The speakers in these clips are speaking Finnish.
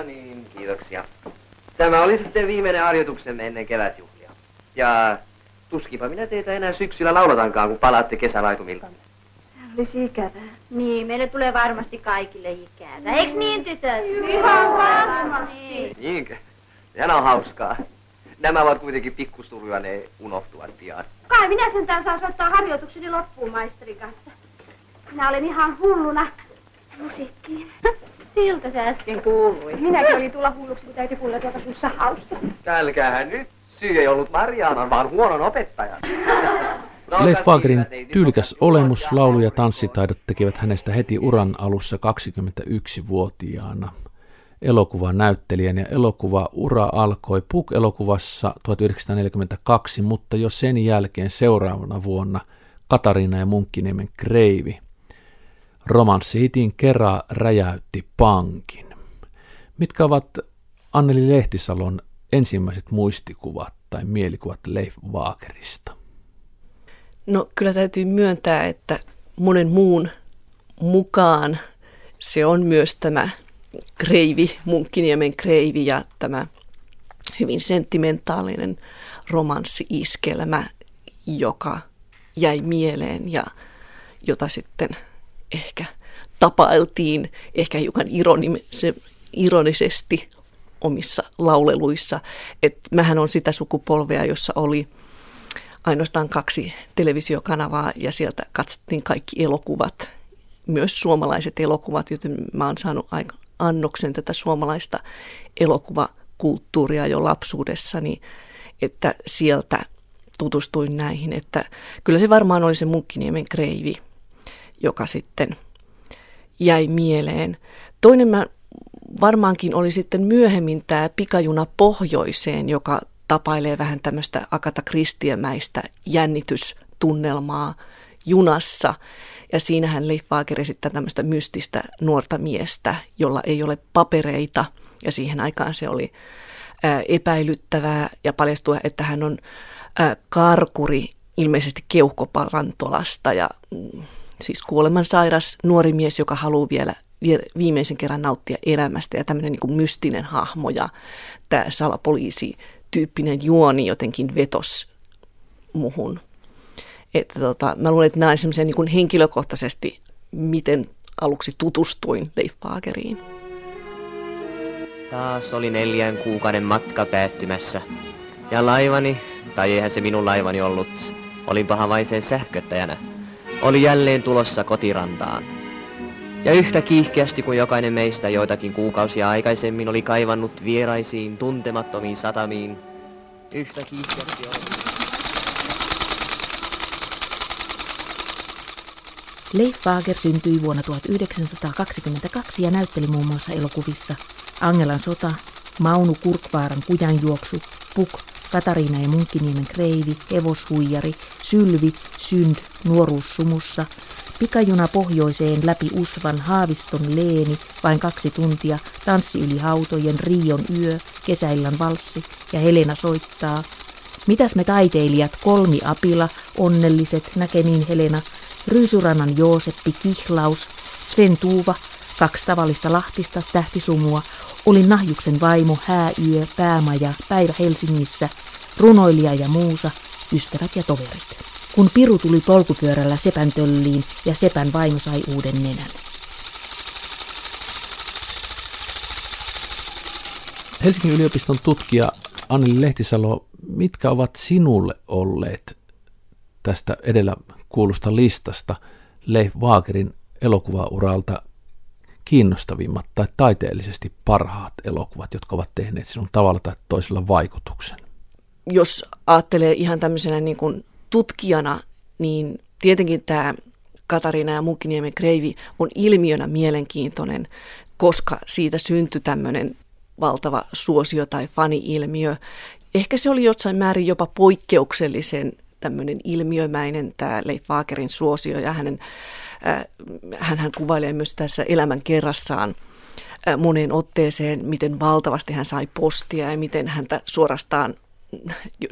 No niin, kiitoksia. Tämä oli sitten viimeinen harjoituksemme ennen kevätjuhlia. Ja tuskipa minä teitä enää syksyllä laulatankaan, kun palaatte kesälaitumiltamme. Se olisi ikävää. Niin, meille tulee varmasti kaikille ikävä. Eiks niin, tytöt? Ihan varmasti. Niin. Niinkö? Sehän on hauskaa. Nämä ovat kuitenkin pikkusuruja, ne unohtuvat pian. Kai minä sentään saa soittaa harjoitukseni loppuun maisterin kanssa. Minä olen ihan hulluna musiikkiin. Siltä se äsken kuului. Minäkin olin tulla hulluksi, kun täytyy kuulla tuota sun sahausta. Älkäähän nyt. Syy ei ollut Marianan, vaan huonon opettajan. No, Leif Fagerin tyylikäs olemus, laulu- ja tanssitaidot tekevät hänestä heti uran alussa 21-vuotiaana elokuvanäyttelijän ja elokuva-ura alkoi Puk-elokuvassa 1942, mutta jo sen jälkeen seuraavana vuonna Katariina ja Munkkiniemen Kreivi. Romanssihitin Kera räjäytti pankin. Mitkä ovat Anneli Lehtisalon ensimmäiset muistikuvat tai mielikuvat Leif Vaakerista? No kyllä täytyy myöntää, että monen muun mukaan se on myös tämä kreivi, Munkkiniemen kreivi ja tämä hyvin sentimentaalinen romanssi-iskelmä, joka jäi mieleen ja jota sitten ehkä tapailtiin ehkä hiukan ironise, ironisesti omissa lauleluissa. Et mähän on sitä sukupolvea, jossa oli ainoastaan kaksi televisiokanavaa ja sieltä katsottiin kaikki elokuvat, myös suomalaiset elokuvat, joten mä oon saanut aika annoksen tätä suomalaista elokuvakulttuuria jo lapsuudessani, että sieltä tutustuin näihin, että kyllä se varmaan oli se Munkkiniemen kreivi, joka sitten jäi mieleen. Toinen mä varmaankin oli sitten myöhemmin tämä pikajuna pohjoiseen, joka tapailee vähän tämmöistä Akata Kristiemäistä jännitystunnelmaa junassa. Ja siinähän Leif Wager esittää tämmöistä mystistä nuorta miestä, jolla ei ole papereita. Ja siihen aikaan se oli ää, epäilyttävää ja paljastua, että hän on karkuri ilmeisesti keuhkoparantolasta ja mm, siis kuolemansairas nuori mies, joka haluaa vielä vie- viimeisen kerran nauttia elämästä ja tämmöinen niin mystinen hahmo ja tämä salapoliisi tyyppinen juoni jotenkin vetos muhun. Että tota, mä luulen, että nämä on semmoisia niin henkilökohtaisesti, miten aluksi tutustuin Leif Fageriin. Taas oli neljän kuukauden matka päättymässä. Ja laivani, tai eihän se minun laivani ollut, olinpahan vain sen sähköttäjänä, oli jälleen tulossa kotirantaan. Ja yhtä kiihkeästi kuin jokainen meistä joitakin kuukausia aikaisemmin oli kaivannut vieraisiin, tuntemattomiin satamiin, yhtä kiihkeästi oli. Leif Fager syntyi vuonna 1922 ja näytteli muun muassa elokuvissa Angelan sota, Maunu Kurkvaaran kujanjuoksu, Puk, Katariina ja Munkkiniemen kreivi, Hevoshuijari, Sylvi, Synd, Nuoruus sumussa, Pikajuna pohjoiseen läpi Usvan Haaviston Leeni, vain kaksi tuntia, Tanssi yli hautojen, Rion yö, Kesäillan valssi ja Helena soittaa. Mitäs me taiteilijat, kolmi apila, onnelliset, näke niin Helena, Ryysyrannan Jooseppi, Kihlaus, Sven Tuuva, kaksi tavallista Lahtista, tähtisumua, oli Nahjuksen vaimo, hääyö, päämaja, päivä Helsingissä, runoilija ja muusa, ystävät ja toverit. Kun Piru tuli polkupyörällä Sepän tölliin ja Sepän vaimo sai uuden nenän. Helsingin yliopiston tutkija Anneli Lehtisalo, mitkä ovat sinulle olleet tästä edellä kuulusta listasta Leif Waagerin elokuvauralta kiinnostavimmat tai taiteellisesti parhaat elokuvat, jotka ovat tehneet sinun tavalla tai toisella vaikutuksen? Jos ajattelee ihan tämmöisenä niin kuin tutkijana, niin tietenkin tämä Katariina ja Munkkiniemen kreivi on ilmiönä mielenkiintoinen, koska siitä syntyi tämmöinen valtava suosio tai fani-ilmiö. Ehkä se oli jossain määrin jopa poikkeuksellisen tämmöinen ilmiömäinen tämä Leif Fagerin suosio ja hänen, hän kuvailee myös tässä elämän kerrassaan äh, moneen otteeseen, miten valtavasti hän sai postia ja miten häntä suorastaan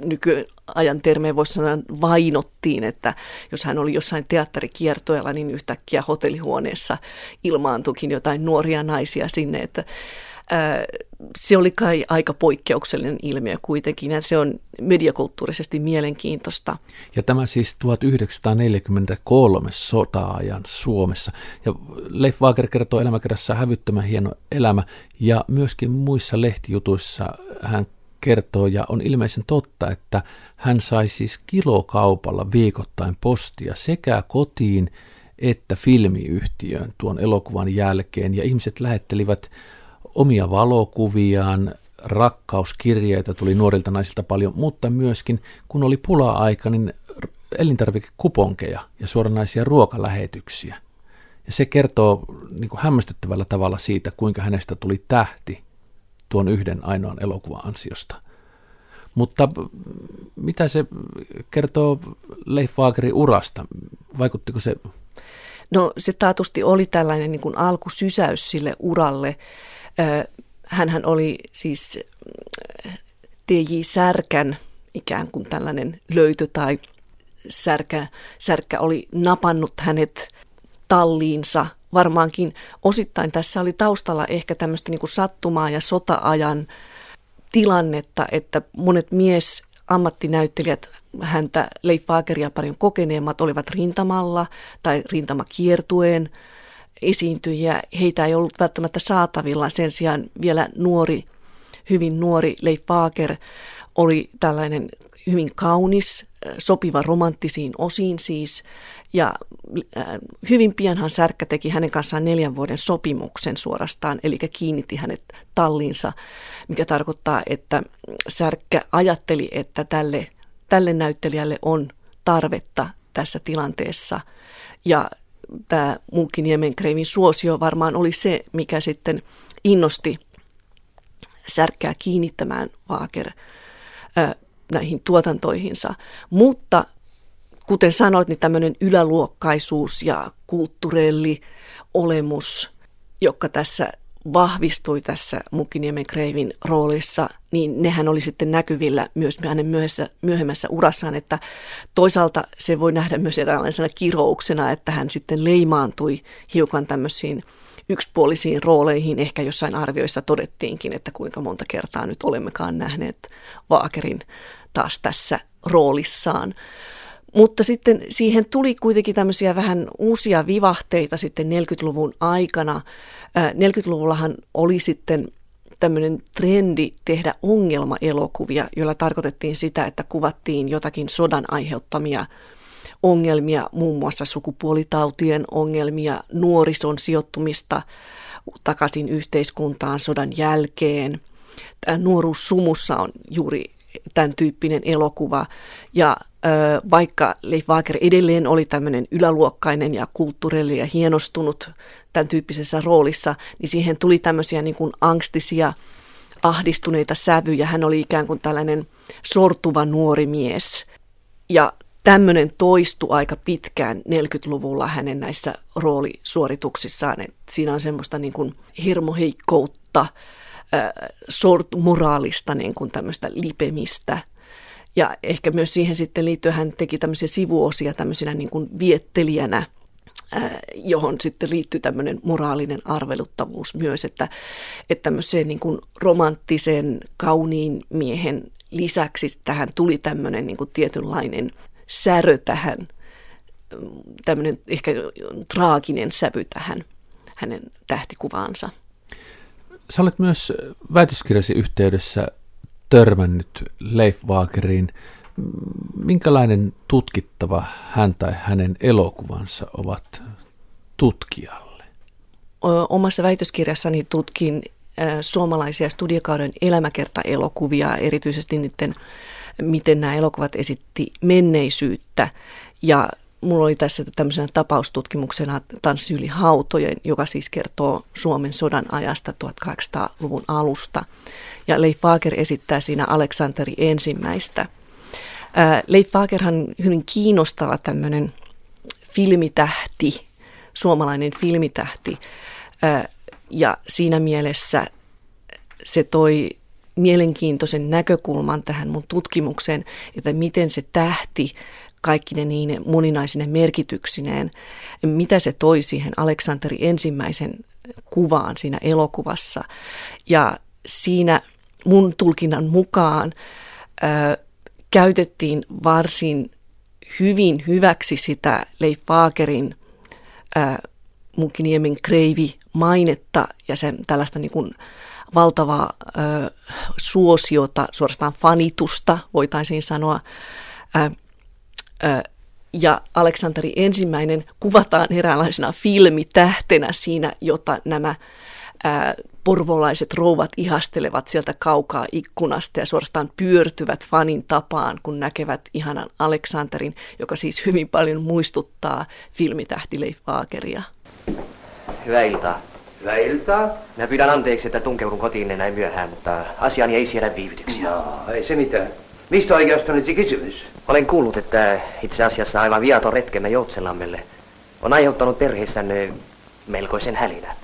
nykyajan termeen voisi sanoa vainottiin, että jos hän oli jossain teatterikiertoilla, niin yhtäkkiä hotellihuoneessa ilmaantukin jotain nuoria naisia sinne, että se oli kai aika poikkeuksellinen ilmiö kuitenkin, ja se on mediakulttuurisesti mielenkiintoista. Ja tämä siis 1943 sota-ajan Suomessa. Ja Leif Wager kertoo elämäkerrassa hävyttömän hieno elämä, ja myöskin muissa lehtijutuissa hän kertoo, ja on ilmeisen totta, että hän sai siis kilokaupalla viikoittain postia sekä kotiin että filmiyhtiöön tuon elokuvan jälkeen, ja ihmiset lähettelivät omia valokuviaan, rakkauskirjeitä tuli nuorilta naisilta paljon, mutta myöskin kun oli pula-aika, niin elintarvikekuponkeja ja suoranaisia ruokalähetyksiä. Ja se kertoo niin kuin hämmästyttävällä tavalla siitä, kuinka hänestä tuli tähti tuon yhden ainoan elokuvan ansiosta. Mutta mitä se kertoo Leif Wagerin urasta? Vaikuttiko se? No se taatusti oli tällainen niin kuin alkusysäys sille uralle. Hänhän oli siis T.J. Särkän ikään kuin tällainen löytö tai särkä, särkkä oli napannut hänet talliinsa. Varmaankin osittain tässä oli taustalla ehkä tämmöistä niin kuin sattumaa ja sota-ajan tilannetta, että monet mies ammattinäyttelijät häntä Leif Wageria paljon kokeneemmat olivat rintamalla tai rintamakiertueen esiintyjiä. Heitä ei ollut välttämättä saatavilla. Sen sijaan vielä nuori, hyvin nuori Leif Wager oli tällainen hyvin kaunis, sopiva romanttisiin osiin siis. Ja äh, hyvin pianhan Särkkä teki hänen kanssaan neljän vuoden sopimuksen suorastaan, eli kiinnitti hänet talliinsa, mikä tarkoittaa, että Särkkä ajatteli, että tälle, tälle näyttelijälle on tarvetta tässä tilanteessa. Ja tämä Munkkiniemen kreivin suosio varmaan oli se, mikä sitten innosti Särkkää kiinnittämään Vaaker näihin tuotantoihinsa. Mutta kuten sanoit, niin tämmöinen yläluokkaisuus ja kulttuurelli olemus, joka tässä vahvistui tässä Mukkiniemen Kreivin roolissa, niin nehän oli sitten näkyvillä myös hänen myöhässä, myöhemmässä urassaan, että toisaalta se voi nähdä myös eräänlaisena kirouksena, että hän sitten leimaantui hiukan tämmöisiin yksipuolisiin rooleihin. Ehkä jossain arvioissa todettiinkin, että kuinka monta kertaa nyt olemmekaan nähneet Vaakerin taas tässä roolissaan. Mutta sitten siihen tuli kuitenkin tämmöisiä vähän uusia vivahteita sitten 40-luvun aikana. 40-luvullahan oli sitten tämmöinen trendi tehdä ongelmaelokuvia, joilla tarkoitettiin sitä, että kuvattiin jotakin sodan aiheuttamia ongelmia, muun muassa sukupuolitautien ongelmia, nuorison sijoittumista takaisin yhteiskuntaan sodan jälkeen. Tämä nuoruus sumussa on juuri tämän tyyppinen elokuva. Ja vaikka Leif Wager edelleen oli tämmöinen yläluokkainen ja kulttuurellinen ja hienostunut tämän tyyppisessä roolissa, niin siihen tuli tämmöisiä niin kuin angstisia, ahdistuneita sävyjä. Hän oli ikään kuin tällainen sortuva nuori mies. Ja tämmöinen toistui aika pitkään 40-luvulla hänen näissä roolisuorituksissaan. että siinä on semmoista niin kuin hirmoheikkoutta, sort moraalista niin kuin tämmöistä lipemistä. Ja ehkä myös siihen sitten liittyen hän teki tämmöisiä sivuosia tämmöisenä niin kuin viettelijänä, johon sitten liittyy tämmöinen moraalinen arveluttavuus myös, että, että tämmöiseen niin kuin romanttisen, kauniin miehen lisäksi tähän tuli tämmöinen niin kuin tietynlainen särö tähän, tämmöinen ehkä traaginen sävy tähän hänen tähtikuvaansa. Sä olet myös väitöskirjasi yhteydessä törmännyt Leif Waageriin. Minkälainen tutkittava hän tai hänen elokuvansa ovat tutkijalle? Omassa väitöskirjassani tutkin suomalaisia studiokauden elämäkerta-elokuvia, erityisesti niiden, miten nämä elokuvat esitti menneisyyttä. Ja mulla oli tässä tämmöisenä tapaustutkimuksena Tanssi yli hautojen, joka siis kertoo Suomen sodan ajasta 1800-luvun alusta. Ja Leif Wager esittää siinä Aleksanteri ensimmäistä. Leif Wagerhan hyvin kiinnostava tämmöinen filmitähti, suomalainen filmitähti. Ja siinä mielessä se toi mielenkiintoisen näkökulman tähän mun tutkimukseen, että miten se tähti kaikki ne niin moninaisine merkityksineen, mitä se toi siihen Aleksanteri ensimmäisen kuvaan siinä elokuvassa. Ja siinä mun tulkinnan mukaan ö, käytettiin varsin hyvin hyväksi sitä Leif Fagerin ö, Munkiniemen kreivi mainetta ja sen tällaista niin kuin valtavaa ö, suosiota, suorastaan fanitusta voitaisiin sanoa. Ö, ja Aleksanteri ensimmäinen kuvataan eräänlaisena filmitähtenä siinä, jota nämä ää, porvolaiset rouvat ihastelevat sieltä kaukaa ikkunasta ja suorastaan pyörtyvät fanin tapaan, kun näkevät ihanan Aleksanterin, joka siis hyvin paljon muistuttaa filmitähti Leif Fageria. Hyvää iltaa. Hyvää iltaa. Mä pyydän anteeksi, että tunkeudun kotiin näin myöhään, mutta asiani ei siedä viivytyksiä. No, ei se mitään. Mistä oikeastaan olisi kysymys? Olen kuullut, että itse asiassa aivan viaton retkemme Joutselammelle on aiheuttanut perheessänne melkoisen hälinän.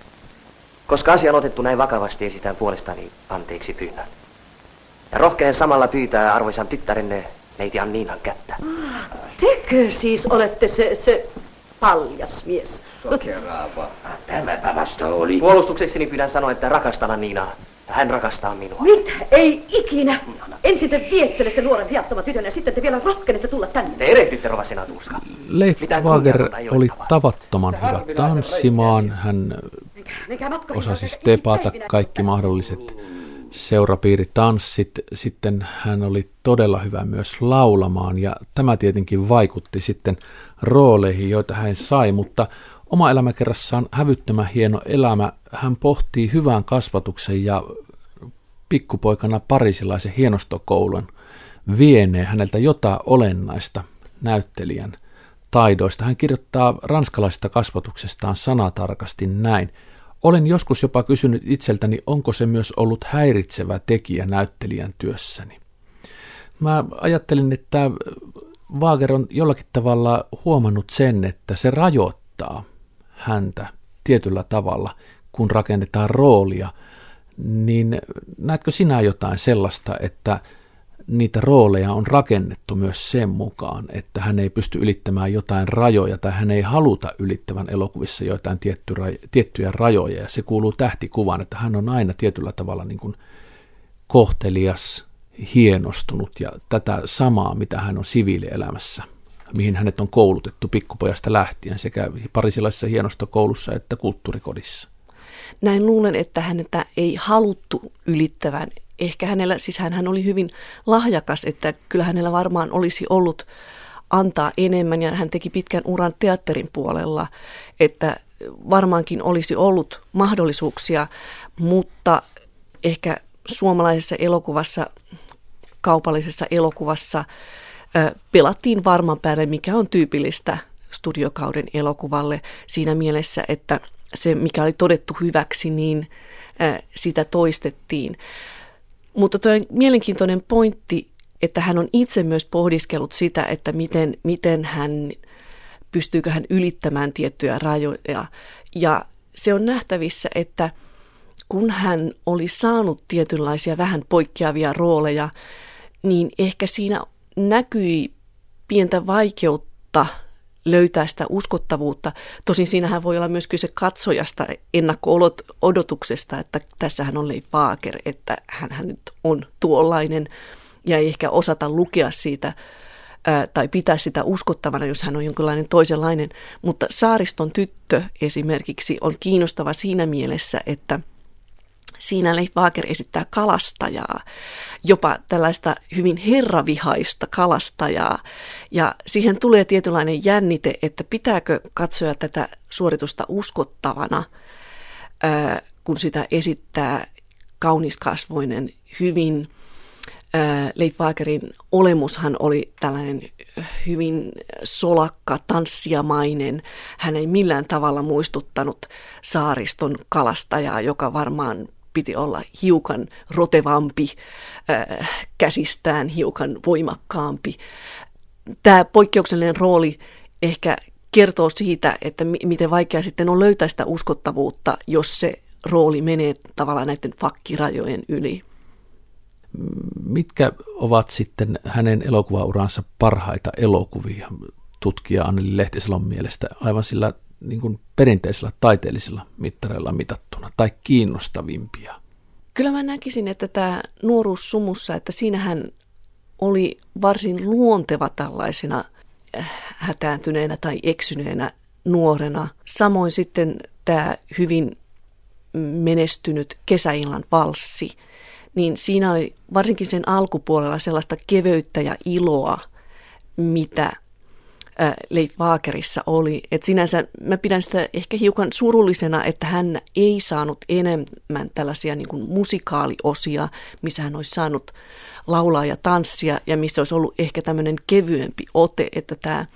Koska asia on otettu näin vakavasti, esitän puolestani anteeksi pyynnön. Ja rohkeen samalla pyytää arvoisan tyttärenne neiti Anniinan kättä. Tekö siis olette se, se paljas mies? Sokeraava. Tämäpä vasta oli. Puolustuksekseni pyydän sanoa, että rakastan Anniinaa. Ja hän rakastaa minua. Mitä? Ei ikinä. Ensin te viettelette nuoren viattoman tytön ja sitten te vielä rohkenette tulla tänne. Te erehdytte, Rova Senatuuska. Leif ole oli tavattoman hyvä tanssimaan. Hän osasi stepata kaikki mahdolliset seurapiiritanssit. Sitten hän oli todella hyvä myös laulamaan ja tämä tietenkin vaikutti sitten rooleihin, joita hän sai, mutta oma elämäkerrassaan hävyttömän hieno elämä. Hän pohtii hyvän kasvatuksen ja pikkupoikana parisilaisen hienostokoulun vienee häneltä jotain olennaista näyttelijän taidoista. Hän kirjoittaa ranskalaisesta kasvatuksestaan sanatarkasti näin. Olen joskus jopa kysynyt itseltäni, onko se myös ollut häiritsevä tekijä näyttelijän työssäni. Mä ajattelin, että Wagner on jollakin tavalla huomannut sen, että se rajoittaa häntä tietyllä tavalla, kun rakennetaan roolia. Niin näetkö sinä jotain sellaista, että niitä rooleja on rakennettu myös sen mukaan, että hän ei pysty ylittämään jotain rajoja tai hän ei haluta ylittävän elokuvissa jotain tietty, tiettyjä rajoja ja se kuuluu tähtikuvaan, että hän on aina tietyllä tavalla niin kuin kohtelias, hienostunut ja tätä samaa, mitä hän on siviilielämässä, mihin hänet on koulutettu pikkupojasta lähtien sekä parisilaisessa hienostokoulussa että kulttuurikodissa. Näin luulen, että häntä ei haluttu ylittävän. Ehkä hänellä, siis hän oli hyvin lahjakas, että kyllä hänellä varmaan olisi ollut antaa enemmän ja hän teki pitkän uran teatterin puolella, että varmaankin olisi ollut mahdollisuuksia, mutta ehkä suomalaisessa elokuvassa, kaupallisessa elokuvassa pelattiin varman päälle, mikä on tyypillistä studiokauden elokuvalle siinä mielessä, että se, mikä oli todettu hyväksi, niin sitä toistettiin. Mutta tuo mielenkiintoinen pointti, että hän on itse myös pohdiskellut sitä, että miten, miten hän, pystyykö hän ylittämään tiettyjä rajoja. Ja se on nähtävissä, että kun hän oli saanut tietynlaisia vähän poikkeavia rooleja, niin ehkä siinä näkyi pientä vaikeutta löytää sitä uskottavuutta. Tosin siinähän voi olla myös kyse katsojasta ennakko-odotuksesta, että tässähän on Leif Fager, että hän nyt on tuollainen ja ei ehkä osata lukea siitä ää, tai pitää sitä uskottavana, jos hän on jonkinlainen toisenlainen. Mutta Saariston tyttö esimerkiksi on kiinnostava siinä mielessä, että – Siinä Leif Fager esittää kalastajaa, jopa tällaista hyvin herravihaista kalastajaa. Ja siihen tulee tietynlainen jännite, että pitääkö katsoja tätä suoritusta uskottavana, kun sitä esittää kauniskasvoinen, hyvin Leif Fagerin olemushan oli tällainen hyvin solakka, tanssiamainen. Hän ei millään tavalla muistuttanut saariston kalastajaa, joka varmaan piti olla hiukan rotevampi, äh, käsistään hiukan voimakkaampi. Tämä poikkeuksellinen rooli ehkä kertoo siitä, että mi- miten vaikea sitten on löytää sitä uskottavuutta, jos se rooli menee tavallaan näiden fakkirajojen yli. Mitkä ovat sitten hänen elokuvauransa parhaita elokuvia tutkija Anneli Lehtisalon mielestä aivan sillä niin kuin perinteisillä taiteellisilla mittareilla mitattuna tai kiinnostavimpia? Kyllä mä näkisin, että tämä nuoruus sumussa, että siinähän oli varsin luonteva tällaisena äh, hätääntyneenä tai eksyneenä nuorena. Samoin sitten tämä hyvin menestynyt kesäillan valssi, niin siinä oli varsinkin sen alkupuolella sellaista keveyttä ja iloa, mitä Leif Vaakerissa oli. Et sinänsä mä pidän sitä ehkä hiukan surullisena, että hän ei saanut enemmän tällaisia niin kuin musikaaliosia, missä hän olisi saanut laulaa ja tanssia ja missä olisi ollut ehkä tämmöinen kevyempi ote, että tämä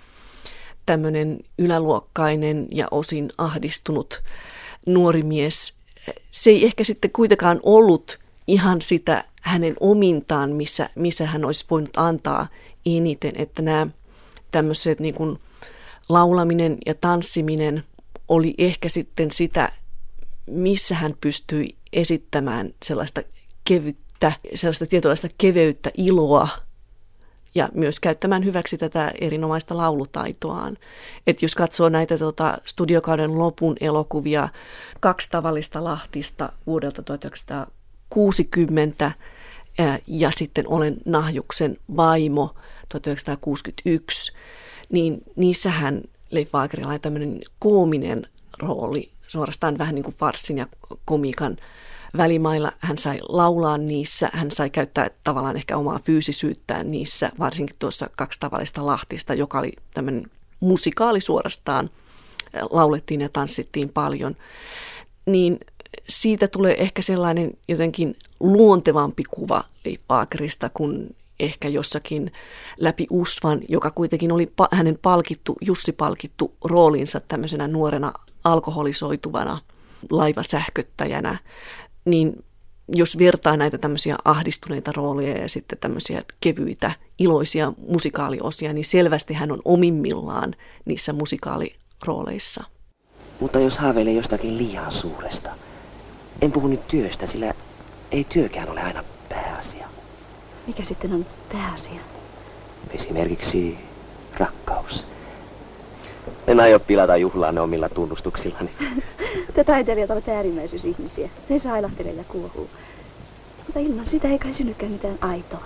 tämmöinen yläluokkainen ja osin ahdistunut nuori mies, se ei ehkä sitten kuitenkaan ollut ihan sitä hänen omintaan, missä, missä hän olisi voinut antaa eniten, että nämä tämmöiset niin kuin laulaminen ja tanssiminen oli ehkä sitten sitä, missä hän pystyi esittämään sellaista kevyttä, sellaista tietynlaista keveyttä, iloa ja myös käyttämään hyväksi tätä erinomaista laulutaitoaan. Et jos katsoo näitä tota, studiokauden lopun elokuvia, kaksi tavallista Lahtista vuodelta 1960 ja sitten Olen Nahjuksen vaimo 1961, niin niissähän Leif Wagerilla on tämmöinen koominen rooli, suorastaan vähän niin kuin farssin ja komikan välimailla. Hän sai laulaa niissä, hän sai käyttää tavallaan ehkä omaa fyysisyyttään niissä, varsinkin tuossa kaksi tavallista Lahtista, joka oli tämmöinen musikaali suorastaan. Laulettiin ja tanssittiin paljon. Niin siitä tulee ehkä sellainen jotenkin luontevampi kuva Leif kuin ehkä jossakin läpi Usvan, joka kuitenkin oli pa- hänen palkittu, Jussi palkittu roolinsa tämmöisenä nuorena alkoholisoituvana laivasähköttäjänä, niin jos vertaa näitä tämmöisiä ahdistuneita rooleja ja sitten tämmöisiä kevyitä, iloisia musikaaliosia, niin selvästi hän on omimmillaan niissä musikaalirooleissa. Mutta jos haaveilee jostakin liian suuresta, en puhu nyt työstä, sillä ei työkään ole aina pääasia. Mikä sitten on pääasia? Esimerkiksi rakkaus. En aio pilata juhlaanne omilla tunnustuksillani. Te taiteilijat olette äärimmäisyysihmisiä. Te sailahtelee ja kuohuu. Mutta ilman sitä ei kai synnykään mitään aitoa.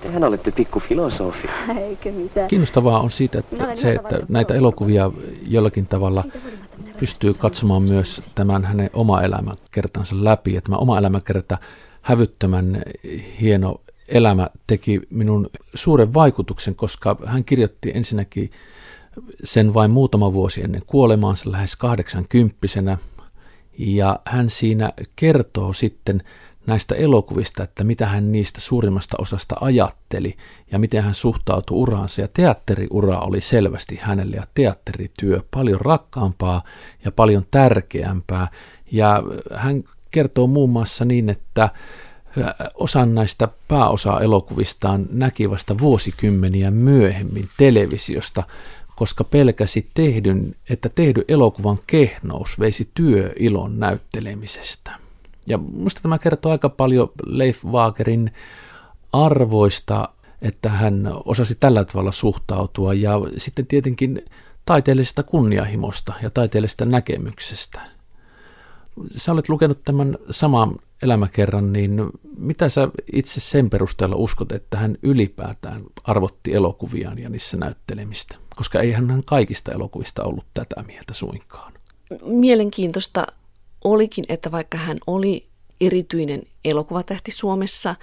Tehän olette pikku filosofi. Eikö mitään. Kiinnostavaa on siitä, että se, että näitä elokuvia jollakin tavalla pystyy katsomaan myös tämän hänen oma elämäkertansa läpi. Että tämä oma elämäkerta hävyttömän hieno elämä teki minun suuren vaikutuksen, koska hän kirjoitti ensinnäkin sen vain muutama vuosi ennen kuolemaansa, lähes 80 ja hän siinä kertoo sitten näistä elokuvista, että mitä hän niistä suurimmasta osasta ajatteli ja miten hän suhtautui uraansa. Ja teatteriura oli selvästi hänelle ja teatterityö paljon rakkaampaa ja paljon tärkeämpää. Ja hän kertoo muun muassa niin, että osan näistä pääosa-elokuvistaan näki vasta vuosikymmeniä myöhemmin televisiosta, koska pelkäsi tehdyn, että tehdy elokuvan kehnous veisi työilon näyttelemisestä. Ja minusta tämä kertoo aika paljon Leif Wagerin arvoista, että hän osasi tällä tavalla suhtautua ja sitten tietenkin taiteellisesta kunnianhimosta ja taiteellisesta näkemyksestä. Sä olet lukenut tämän saman elämäkerran, niin mitä sä itse sen perusteella uskot, että hän ylipäätään arvotti elokuviaan ja niissä näyttelemistä? Koska ei hän kaikista elokuvista ollut tätä mieltä suinkaan. Mielenkiintoista olikin, että vaikka hän oli erityinen elokuvatähti Suomessa,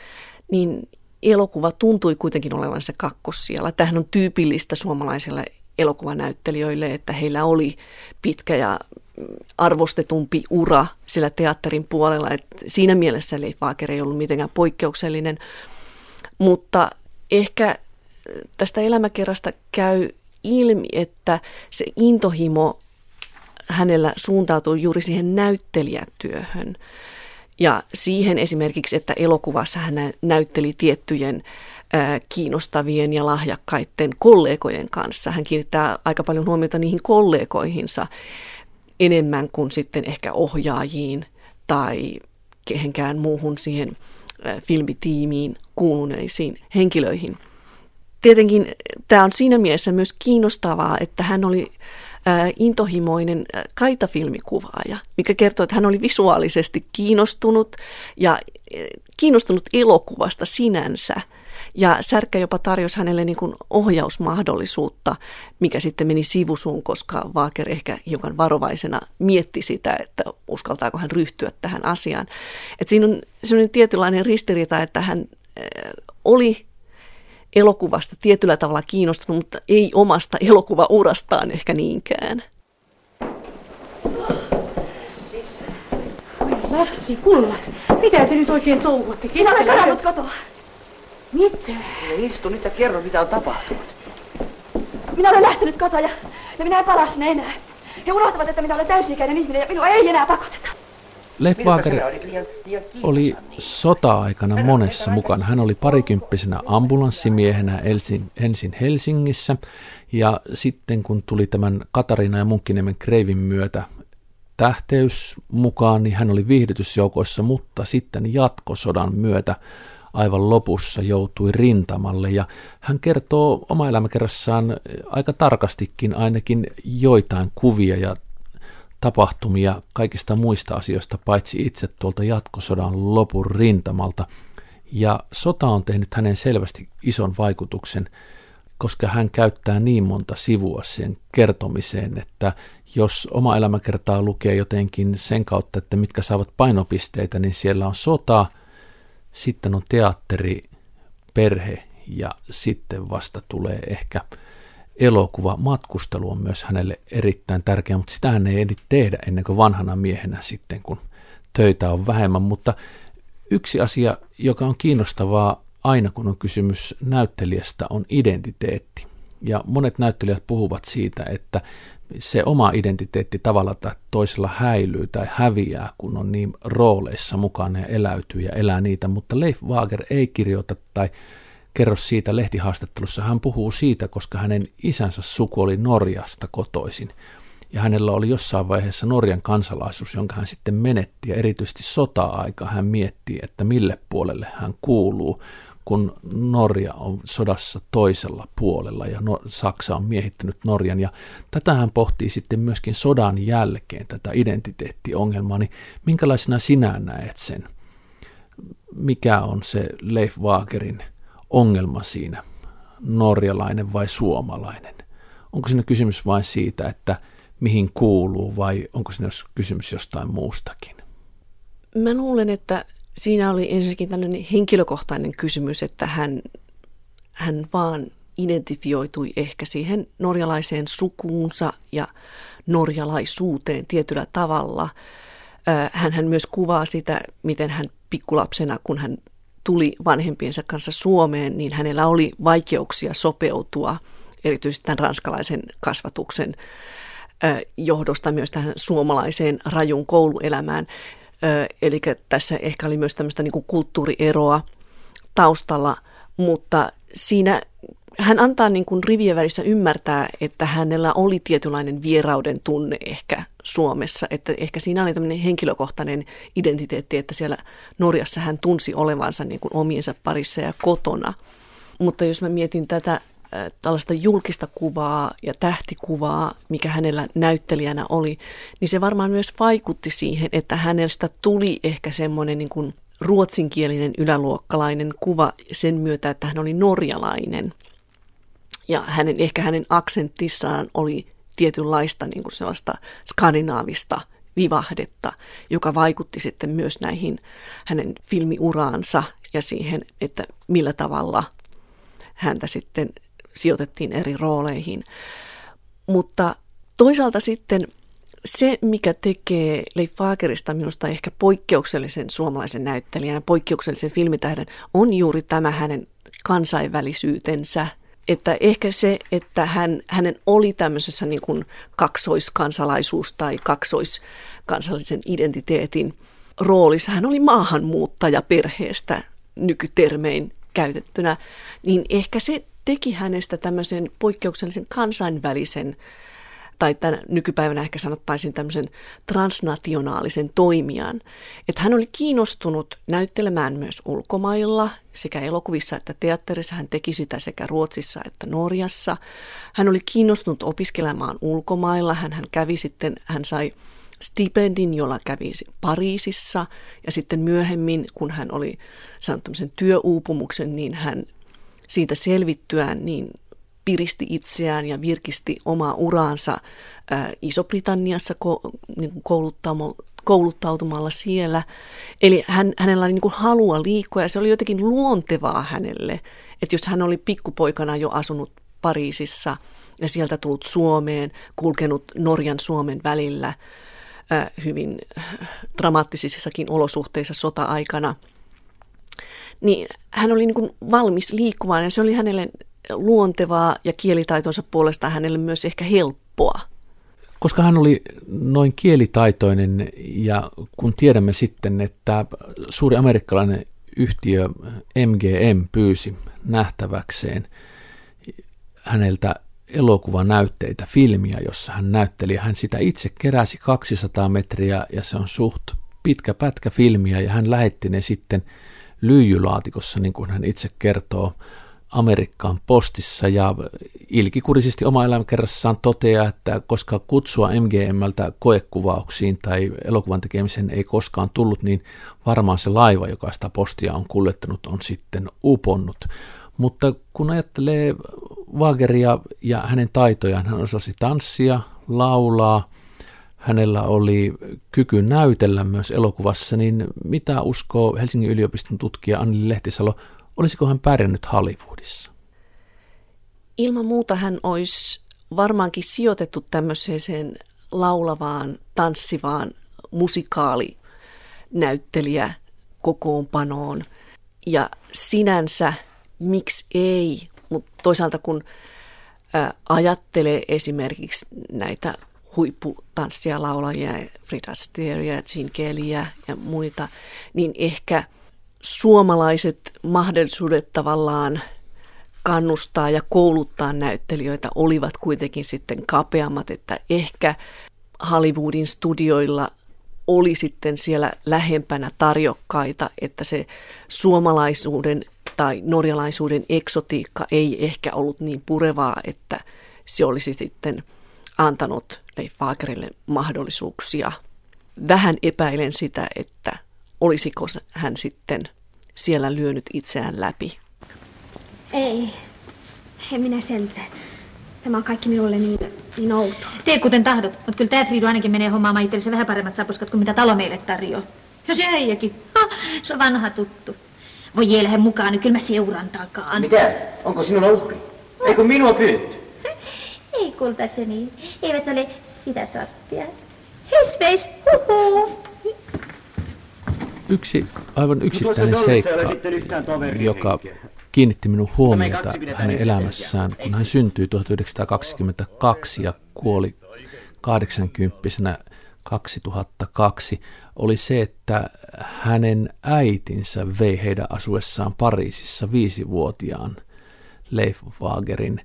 niin elokuva tuntui kuitenkin olevan se kakkossijalla. Tähän on tyypillistä suomalaisille elokuvanäyttelijöille, että heillä oli pitkä ja arvostetumpi ura sillä teatterin puolella. Et siinä mielessä Leif Wager ei ollut mitenkään poikkeuksellinen, mutta ehkä tästä elämäkerrasta käy ilmi, että se intohimo hänellä suuntautuu juuri siihen näyttelijätyöhön. Ja siihen esimerkiksi, että elokuvassa hän näytteli tiettyjen kiinnostavien ja lahjakkaiden kollegojen kanssa. Hän kiinnittää aika paljon huomiota niihin kollegoihinsa enemmän kuin sitten ehkä ohjaajiin tai kehenkään muuhun siihen filmitiimiin kuuluneisiin henkilöihin. Tietenkin tämä on siinä mielessä myös kiinnostavaa, että hän oli intohimoinen kaitafilmikuvaaja, mikä kertoo, että hän oli visuaalisesti kiinnostunut ja ää, kiinnostunut elokuvasta sinänsä. Ja Särkkä jopa tarjosi hänelle niin kuin ohjausmahdollisuutta, mikä sitten meni sivusuun, koska Vaaker ehkä hiukan varovaisena mietti sitä, että uskaltaako hän ryhtyä tähän asiaan. Et siinä on sellainen tietynlainen ristiriita, että hän oli elokuvasta tietyllä tavalla kiinnostunut, mutta ei omasta elokuvaurastaan ehkä niinkään. Lapsi, kullat. Mitä te nyt oikein touhuatte? Minä olen kadonnut kotoa. Mitä? Istu nyt ja kerro, mitä on tapahtunut. Minä olen lähtenyt kotoa ja, ja minä en palaa sinne enää. He unohtavat, että minä olen täysi-ikäinen ihminen ja minua ei enää pakoteta. Leif Wager oli? Sota-aikana monessa mukana. Hän oli parikymppisenä ambulanssimiehenä ensin Helsingissä. Ja sitten kun tuli tämän Katarina ja Munkkiniemen kreivin myötä tähteys mukaan, niin hän oli viihdytysjoukoissa, mutta sitten jatkosodan myötä aivan lopussa joutui rintamalle. Ja hän kertoo oma elämäkerrassaan aika tarkastikin ainakin joitain kuvia ja tapahtumia kaikista muista asioista, paitsi itse tuolta jatkosodan lopun rintamalta. Ja sota on tehnyt hänen selvästi ison vaikutuksen, koska hän käyttää niin monta sivua sen kertomiseen, että jos oma elämäkertaa lukee jotenkin sen kautta, että mitkä saavat painopisteitä, niin siellä on sota, sitten on teatteri, perhe ja sitten vasta tulee ehkä – elokuva, matkustelu on myös hänelle erittäin tärkeä, mutta sitä hän ei ehdi tehdä ennen kuin vanhana miehenä sitten, kun töitä on vähemmän. Mutta yksi asia, joka on kiinnostavaa aina, kun on kysymys näyttelijästä, on identiteetti. Ja monet näyttelijät puhuvat siitä, että se oma identiteetti tavalla tai toisella häilyy tai häviää, kun on niin rooleissa mukana ja eläytyy ja elää niitä, mutta Leif Wager ei kirjoita tai kerro siitä lehtihaastattelussa. Hän puhuu siitä, koska hänen isänsä suku oli Norjasta kotoisin. Ja hänellä oli jossain vaiheessa Norjan kansalaisuus, jonka hän sitten menetti. Ja erityisesti sota-aika hän miettii, että mille puolelle hän kuuluu, kun Norja on sodassa toisella puolella ja no, Saksa on miehittänyt Norjan. Ja tätä hän pohtii sitten myöskin sodan jälkeen, tätä identiteettiongelmaa. Niin minkälaisena sinä näet sen? Mikä on se Leif Wagerin ongelma siinä, norjalainen vai suomalainen? Onko siinä kysymys vain siitä, että mihin kuuluu vai onko siinä kysymys jostain muustakin? Mä luulen, että siinä oli ensinnäkin tällainen henkilökohtainen kysymys, että hän, hän vaan identifioitui ehkä siihen norjalaiseen sukuunsa ja norjalaisuuteen tietyllä tavalla. Hän myös kuvaa sitä, miten hän pikkulapsena, kun hän tuli vanhempiensa kanssa Suomeen, niin hänellä oli vaikeuksia sopeutua erityisesti tämän ranskalaisen kasvatuksen johdosta myös tähän suomalaiseen rajun kouluelämään. Eli tässä ehkä oli myös tämmöistä niin kuin kulttuurieroa taustalla, mutta siinä hän antaa niin kuin rivien välissä ymmärtää, että hänellä oli tietynlainen vierauden tunne ehkä Suomessa, että ehkä siinä oli tämmöinen henkilökohtainen identiteetti, että siellä Norjassa hän tunsi olevansa niin kuin omiensa parissa ja kotona. Mutta jos mä mietin tätä tällaista julkista kuvaa ja tähtikuvaa, mikä hänellä näyttelijänä oli, niin se varmaan myös vaikutti siihen, että hänestä tuli ehkä semmoinen niin kuin ruotsinkielinen yläluokkalainen kuva sen myötä, että hän oli norjalainen. Ja hänen, ehkä hänen aksentissaan oli tietynlaista niin kuin sellaista skandinaavista vivahdetta, joka vaikutti sitten myös näihin hänen filmiuraansa ja siihen, että millä tavalla häntä sitten sijoitettiin eri rooleihin. Mutta toisaalta sitten se, mikä tekee Leif Fagerista minusta ehkä poikkeuksellisen suomalaisen näyttelijän, poikkeuksellisen filmitähden, on juuri tämä hänen kansainvälisyytensä – että ehkä se, että hän, hänen oli tämmöisessä niin kuin kaksoiskansalaisuus tai kaksoiskansallisen identiteetin roolissa, hän oli maahanmuuttaja perheestä nykytermein käytettynä, niin ehkä se teki hänestä tämmöisen poikkeuksellisen kansainvälisen tai tänä, nykypäivänä ehkä sanottaisiin tämmöisen transnationaalisen toimijan. Että hän oli kiinnostunut näyttelemään myös ulkomailla, sekä elokuvissa että teatterissa. Hän teki sitä sekä Ruotsissa että Norjassa. Hän oli kiinnostunut opiskelemaan ulkomailla. Hän, hän kävi sitten, hän sai stipendin, jolla kävi Pariisissa ja sitten myöhemmin, kun hän oli saanut tämmöisen työuupumuksen, niin hän siitä selvittyään niin piristi itseään ja virkisti omaa uraansa Iso-Britanniassa niin kouluttautumalla siellä. Eli hän, hänellä oli niin kuin halua liikkua ja se oli jotenkin luontevaa hänelle, että jos hän oli pikkupoikana jo asunut Pariisissa ja sieltä tullut Suomeen, kulkenut Norjan Suomen välillä hyvin dramaattisissakin olosuhteissa sota-aikana, niin hän oli niin kuin valmis liikkumaan ja se oli hänelle luontevaa ja kielitaitonsa puolesta hänelle myös ehkä helppoa. Koska hän oli noin kielitaitoinen ja kun tiedämme sitten, että suuri amerikkalainen yhtiö MGM pyysi nähtäväkseen häneltä elokuvanäytteitä, filmiä, jossa hän näytteli. Hän sitä itse keräsi 200 metriä ja se on suht pitkä pätkä filmiä ja hän lähetti ne sitten lyijylaatikossa, niin kuin hän itse kertoo, Amerikkaan postissa ja ilkikurisesti oma elämäkerrassaan toteaa, että koska kutsua MGMltä koekuvauksiin tai elokuvan tekemiseen ei koskaan tullut, niin varmaan se laiva, joka sitä postia on kuljettanut, on sitten uponnut. Mutta kun ajattelee Wageria ja hänen taitojaan, hän osasi tanssia, laulaa, hänellä oli kyky näytellä myös elokuvassa, niin mitä uskoo Helsingin yliopiston tutkija Anni Lehtisalo, olisiko hän pärjännyt Hollywoodissa? Ilman muuta hän olisi varmaankin sijoitettu tämmöiseen laulavaan, tanssivaan musikaalinäyttelijä kokoonpanoon. Ja sinänsä, miksi ei, mutta toisaalta kun ajattelee esimerkiksi näitä huipputanssia laulajia, Fred Astairea, Gene Kellyä ja muita, niin ehkä suomalaiset mahdollisuudet tavallaan kannustaa ja kouluttaa näyttelijöitä olivat kuitenkin sitten kapeammat, että ehkä Hollywoodin studioilla oli sitten siellä lähempänä tarjokkaita, että se suomalaisuuden tai norjalaisuuden eksotiikka ei ehkä ollut niin purevaa, että se olisi sitten antanut Fagerille mahdollisuuksia. Vähän epäilen sitä, että olisiko hän sitten siellä lyönyt itseään läpi. Ei, en minä sentään. Tämä on kaikki minulle niin, niin outoa. Tee kuten tahdot, mutta kyllä tämä Friidu ainakin menee hommaamaan itsellensä vähän paremmat sapuskat kuin mitä talo meille tarjoaa. Ja se äijäkin. Ha, se on vanha tuttu. Voi jee, mukaan, niin kyllä mä seuran takaan. Mitä? Onko sinulla uhri? Eikö minua pyydetty? Ei kultaseni, eivät ole sitä sorttia. Hesveis, huhu. Yksi aivan yksittäinen seikka, joka kiinnitti minun huomiota hänen elämässään, kun hän syntyi 1922 ja kuoli 80 2002, oli se, että hänen äitinsä vei heidän asuessaan Pariisissa viisivuotiaan Leif Wagerin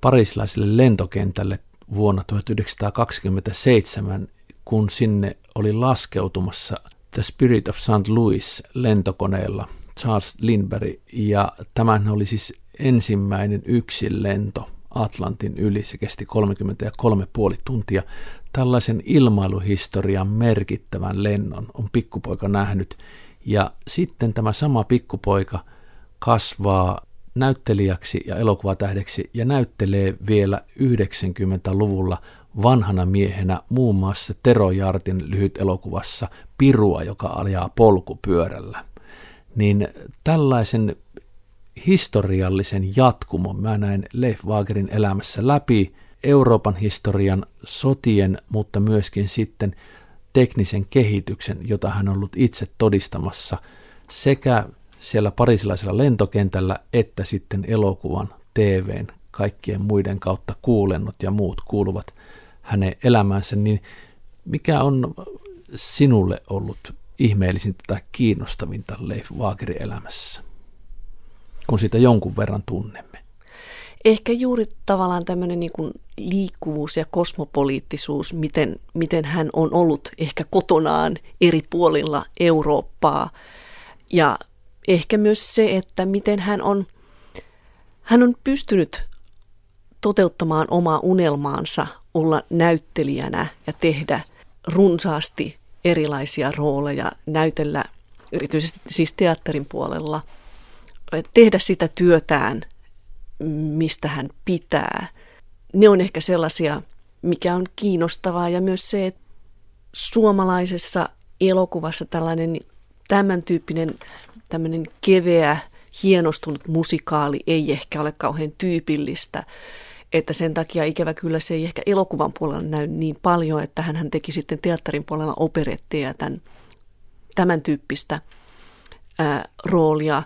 parisilaiselle lentokentälle vuonna 1927, kun sinne oli laskeutumassa The Spirit of St. Louis lentokoneella Charles Lindbergh, ja tämän oli siis ensimmäinen yksin lento Atlantin yli. Se kesti 33,5 tuntia. Tällaisen ilmailuhistorian merkittävän lennon on pikkupoika nähnyt. Ja sitten tämä sama pikkupoika kasvaa näyttelijäksi ja elokuvatähdeksi ja näyttelee vielä 90-luvulla vanhana miehenä muun muassa Tero Jartin lyhyt elokuvassa Pirua, joka ajaa polkupyörällä. Niin tällaisen historiallisen jatkumon mä näin Leif Wagerin elämässä läpi Euroopan historian sotien, mutta myöskin sitten teknisen kehityksen, jota hän on ollut itse todistamassa sekä siellä parisilaisella lentokentällä että sitten elokuvan, TVn, kaikkien muiden kautta kuulennut ja muut kuuluvat hänen elämäänsä, niin mikä on sinulle ollut ihmeellisintä tai kiinnostavinta Leif Wagerin elämässä, kun sitä jonkun verran tunnemme? ehkä juuri tavallaan tämmöinen niin kuin liikkuvuus ja kosmopoliittisuus, miten, miten hän on ollut ehkä kotonaan eri puolilla Eurooppaa. Ja ehkä myös se, että miten hän on, hän on pystynyt toteuttamaan omaa unelmaansa olla näyttelijänä ja tehdä runsaasti erilaisia rooleja, näytellä erityisesti siis teatterin puolella, tehdä sitä työtään, mistä hän pitää. Ne on ehkä sellaisia, mikä on kiinnostavaa ja myös se, että suomalaisessa elokuvassa tällainen tämän tyyppinen tämmöinen keveä, hienostunut musikaali ei ehkä ole kauhean tyypillistä että sen takia ikävä kyllä se ei ehkä elokuvan puolella näy niin paljon, että hän teki sitten teatterin puolella operetteja ja tämän, tämän tyyppistä ää, roolia,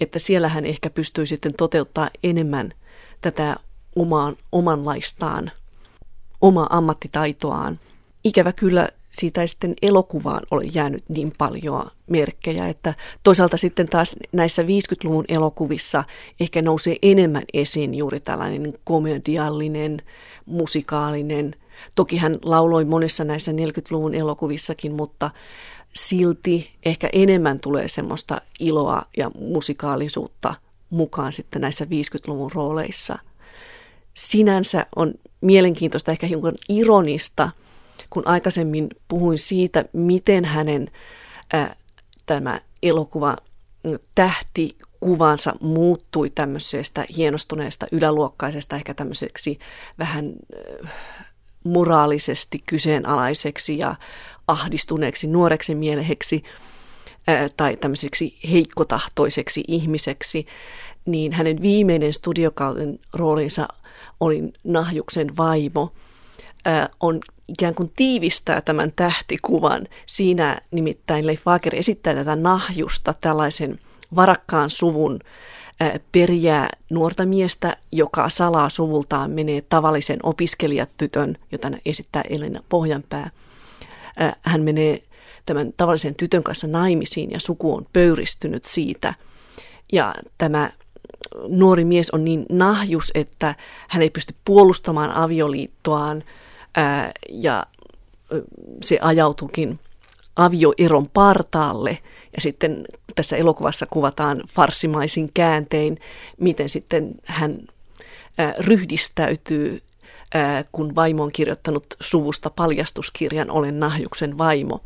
että siellä hän ehkä pystyy sitten toteuttaa enemmän tätä omaan, omanlaistaan, omaa ammattitaitoaan. Ikävä kyllä siitä ei sitten elokuvaan ole jäänyt niin paljon merkkejä, että toisaalta sitten taas näissä 50-luvun elokuvissa ehkä nousee enemmän esiin juuri tällainen komediallinen, musikaalinen. Toki hän lauloi monissa näissä 40-luvun elokuvissakin, mutta silti ehkä enemmän tulee semmoista iloa ja musikaalisuutta mukaan sitten näissä 50-luvun rooleissa. Sinänsä on mielenkiintoista, ehkä hiukan ironista – kun aikaisemmin puhuin siitä, miten hänen ää, tämä elokuva tähtikuvansa muuttui tämmöisestä hienostuneesta yläluokkaisesta ehkä tämmöiseksi vähän moraalisesti kyseenalaiseksi ja ahdistuneeksi nuoreksi mieleheksi tai tämmöiseksi heikkotahtoiseksi ihmiseksi, niin hänen viimeinen studiokauden roolinsa oli Nahjuksen vaimo, on ikään kuin tiivistää tämän tähtikuvan. Siinä nimittäin Leif Wager esittää tätä nahjusta tällaisen varakkaan suvun perijää nuorta miestä, joka salaa suvultaan menee tavallisen opiskelijatytön, jota esittää Elina Pohjanpää. Hän menee tämän tavallisen tytön kanssa naimisiin ja suku on pöyristynyt siitä. Ja tämä nuori mies on niin nahjus, että hän ei pysty puolustamaan avioliittoaan ää, ja se ajautukin avioeron partaalle. Ja sitten tässä elokuvassa kuvataan farsimaisin kääntein, miten sitten hän ää, ryhdistäytyy, ää, kun vaimo on kirjoittanut suvusta paljastuskirjan Olen Nahjuksen vaimo.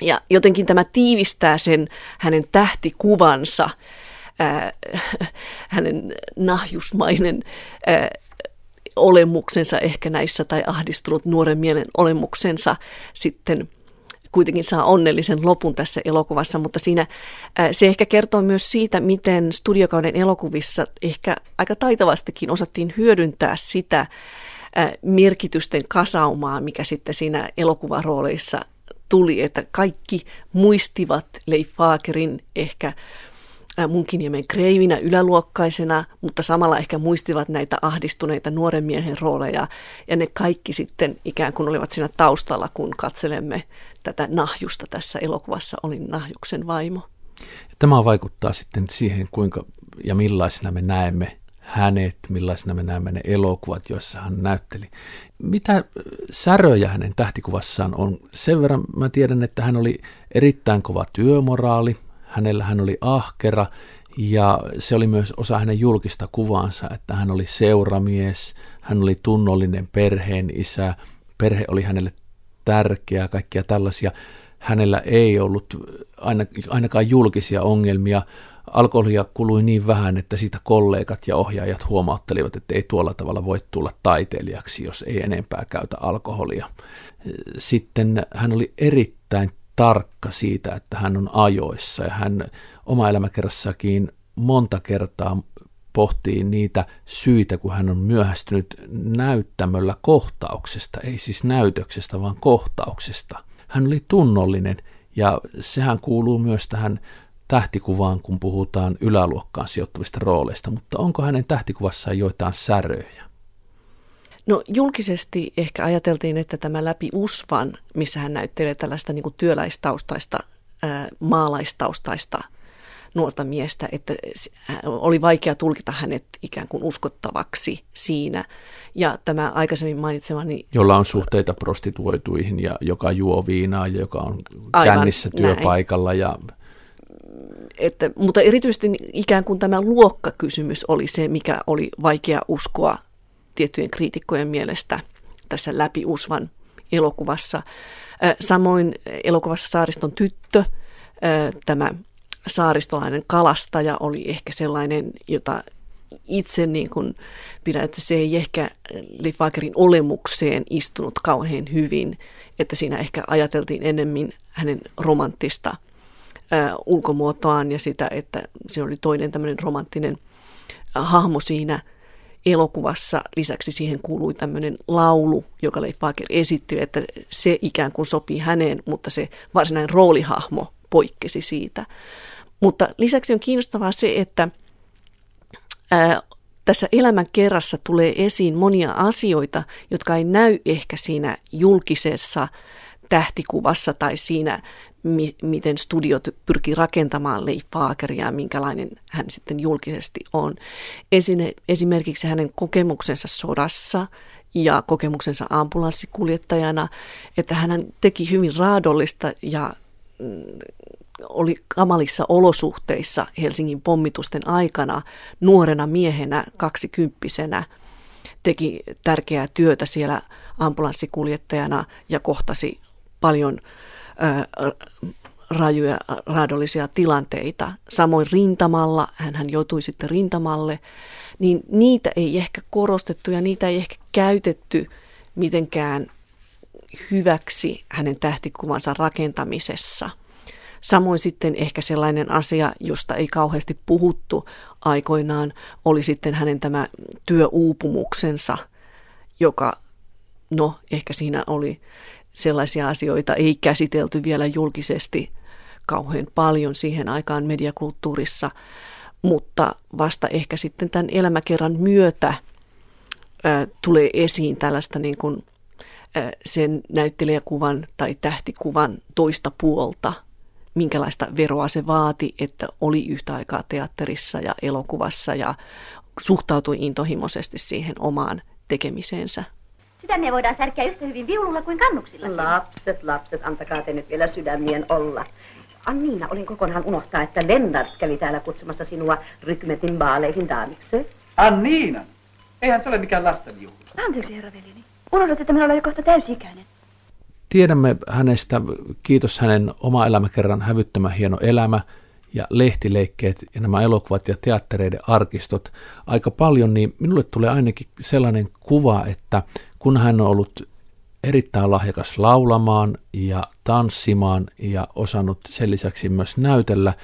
Ja jotenkin tämä tiivistää sen hänen tähtikuvansa, ää, hänen nahjusmainen ää, olemuksensa ehkä näissä tai ahdistunut nuoren mielen olemuksensa sitten kuitenkin saa onnellisen lopun tässä elokuvassa, mutta siinä se ehkä kertoo myös siitä, miten studiokauden elokuvissa ehkä aika taitavastikin osattiin hyödyntää sitä merkitysten kasaumaa, mikä sitten siinä elokuvarooleissa tuli, että kaikki muistivat Leif Fagerin ehkä Munkiniemen kreivinä yläluokkaisena, mutta samalla ehkä muistivat näitä ahdistuneita nuoren miehen rooleja. Ja ne kaikki sitten ikään kuin olivat siinä taustalla, kun katselemme tätä nahjusta tässä elokuvassa, olin nahjuksen vaimo. Tämä vaikuttaa sitten siihen, kuinka ja millaisena me näemme hänet, millaisena me näemme ne elokuvat, joissa hän näytteli. Mitä säröjä hänen tähtikuvassaan on? Sen verran mä tiedän, että hän oli erittäin kova työmoraali, Hänellä hän oli ahkera ja se oli myös osa hänen julkista kuvaansa, että hän oli seuramies, hän oli tunnollinen perheen isä, perhe oli hänelle tärkeä, kaikkia tällaisia. Hänellä ei ollut ainakaan julkisia ongelmia. Alkoholia kului niin vähän, että siitä kollegat ja ohjaajat huomauttelivat, että ei tuolla tavalla voi tulla taiteilijaksi, jos ei enempää käytä alkoholia. Sitten hän oli erittäin tarkka siitä, että hän on ajoissa ja hän oma elämäkerrassakin monta kertaa pohtii niitä syitä, kun hän on myöhästynyt näyttämöllä kohtauksesta, ei siis näytöksestä, vaan kohtauksesta. Hän oli tunnollinen ja sehän kuuluu myös tähän tähtikuvaan, kun puhutaan yläluokkaan sijoittuvista rooleista, mutta onko hänen tähtikuvassaan joitain säröjä? No julkisesti ehkä ajateltiin, että tämä läpi Usvan, missä hän näyttelee tällaista niin työläistaustaista, ää, maalaistaustaista nuorta miestä, että oli vaikea tulkita hänet ikään kuin uskottavaksi siinä. Ja tämä aikaisemmin mainitsemani... Jolla on suhteita prostituoituihin ja joka juo viinaa ja joka on Aivan, kännissä työpaikalla. Ja... Että, mutta erityisesti ikään kuin tämä luokkakysymys oli se, mikä oli vaikea uskoa tiettyjen kriitikkojen mielestä tässä läpi Usvan elokuvassa. Samoin elokuvassa Saariston tyttö, tämä saaristolainen kalastaja oli ehkä sellainen, jota itse niin kuin pidän, että se ei ehkä Lifakerin olemukseen istunut kauhean hyvin, että siinä ehkä ajateltiin enemmän hänen romanttista ulkomuotoaan ja sitä, että se oli toinen tämmöinen romanttinen hahmo siinä elokuvassa. Lisäksi siihen kuului tämmöinen laulu, joka Leif Fager esitti, että se ikään kuin sopii häneen, mutta se varsinainen roolihahmo poikkesi siitä. Mutta lisäksi on kiinnostavaa se, että ää, tässä elämän kerrassa tulee esiin monia asioita, jotka ei näy ehkä siinä julkisessa tähtikuvassa tai siinä, mi- miten studiot pyrkii rakentamaan Leif ja minkälainen hän sitten julkisesti on. Esine, esimerkiksi hänen kokemuksensa sodassa ja kokemuksensa ambulanssikuljettajana, että hän teki hyvin raadollista ja mm, oli kamalissa olosuhteissa Helsingin pommitusten aikana nuorena miehenä, kaksikymppisenä, teki tärkeää työtä siellä ambulanssikuljettajana ja kohtasi paljon rajuja raadollisia tilanteita. Samoin rintamalla, hän joutui sitten rintamalle, niin niitä ei ehkä korostettu ja niitä ei ehkä käytetty mitenkään hyväksi hänen tähtikuvansa rakentamisessa – Samoin sitten ehkä sellainen asia, josta ei kauheasti puhuttu aikoinaan, oli sitten hänen tämä työuupumuksensa, joka, no ehkä siinä oli sellaisia asioita, ei käsitelty vielä julkisesti kauhean paljon siihen aikaan mediakulttuurissa, mutta vasta ehkä sitten tämän elämäkerran myötä ää, tulee esiin tällaista niin kuin, ää, sen näyttelijäkuvan tai tähtikuvan toista puolta – minkälaista veroa se vaati, että oli yhtä aikaa teatterissa ja elokuvassa ja suhtautui intohimoisesti siihen omaan tekemiseensä. Sydämiä voidaan särkeä yhtä hyvin viululla kuin kannuksilla. Lapset, lapset, antakaa te nyt vielä sydämien olla. Anniina, olin kokonaan unohtaa, että Lennart kävi täällä kutsumassa sinua rykmetin baaleihin daamiksi. Anniina? Eihän se ole mikään lastenjuhla. Anteeksi, herra velini. Unohdut, että minä olen jo kohta täysi-ikäinen. Tiedämme hänestä, kiitos hänen oma elämäkerran hävyttömän hieno elämä ja lehtileikkeet ja nämä elokuvat ja teattereiden arkistot aika paljon, niin minulle tulee ainakin sellainen kuva, että kun hän on ollut erittäin lahjakas laulamaan ja tanssimaan ja osannut sen lisäksi myös näytellä,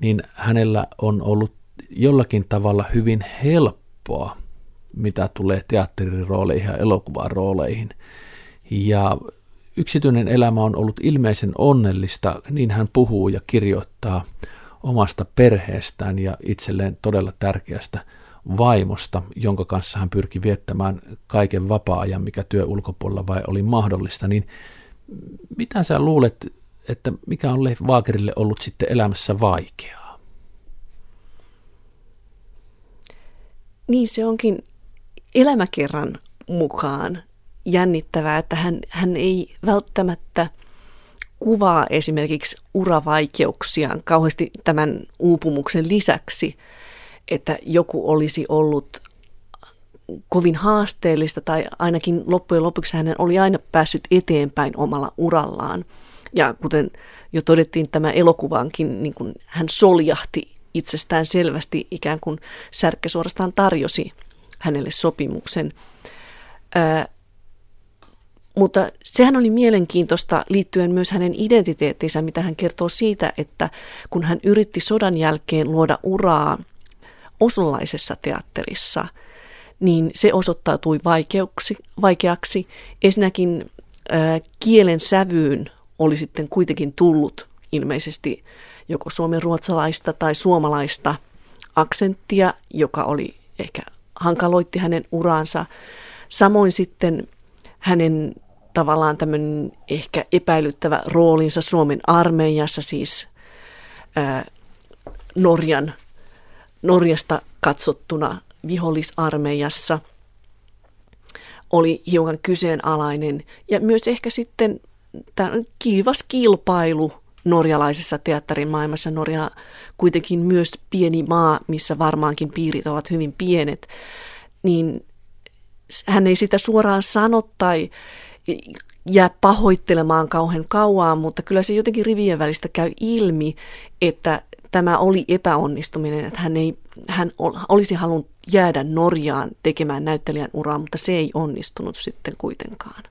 niin hänellä on ollut jollakin tavalla hyvin helppoa, mitä tulee teatterirooleihin ja elokuvan rooleihin. Ja Yksityinen elämä on ollut ilmeisen onnellista, niin hän puhuu ja kirjoittaa omasta perheestään ja itselleen todella tärkeästä vaimosta, jonka kanssa hän pyrki viettämään kaiken vapaa-ajan, mikä työ ulkopuolella vai oli mahdollista, niin mitä sä luulet, että mikä on Leif Waagerille ollut sitten elämässä vaikeaa? Niin se onkin elämäkerran mukaan jännittävää, että hän, hän ei välttämättä kuvaa esimerkiksi uravaikeuksia kauheasti tämän uupumuksen lisäksi, että joku olisi ollut kovin haasteellista tai ainakin loppujen lopuksi hänen oli aina päässyt eteenpäin omalla urallaan. Ja kuten jo todettiin tämä elokuvaankin, niin kuin hän soljahti itsestään selvästi ikään kuin Särkkä suorastaan tarjosi hänelle sopimuksen. Mutta sehän oli mielenkiintoista liittyen myös hänen identiteettinsä, mitä hän kertoo siitä, että kun hän yritti sodan jälkeen luoda uraa oslolaisessa teatterissa, niin se osoittautui vaikeuksi, vaikeaksi. Ensinnäkin äh, kielen sävyyn oli sitten kuitenkin tullut ilmeisesti joko suomen ruotsalaista tai suomalaista aksenttia, joka oli ehkä hankaloitti hänen uraansa. Samoin sitten hänen tavallaan tämmöinen ehkä epäilyttävä roolinsa Suomen armeijassa, siis ää, Norjan, Norjasta katsottuna vihollisarmeijassa oli hiukan kyseenalainen ja myös ehkä sitten tämä kiivas kilpailu norjalaisessa teatterimaailmassa. Norja kuitenkin myös pieni maa, missä varmaankin piirit ovat hyvin pienet, niin hän ei sitä suoraan sano tai jää pahoittelemaan kauhean kauan, mutta kyllä se jotenkin rivien välistä käy ilmi, että tämä oli epäonnistuminen, että hän, ei, hän olisi halunnut jäädä Norjaan tekemään näyttelijän uraa, mutta se ei onnistunut sitten kuitenkaan.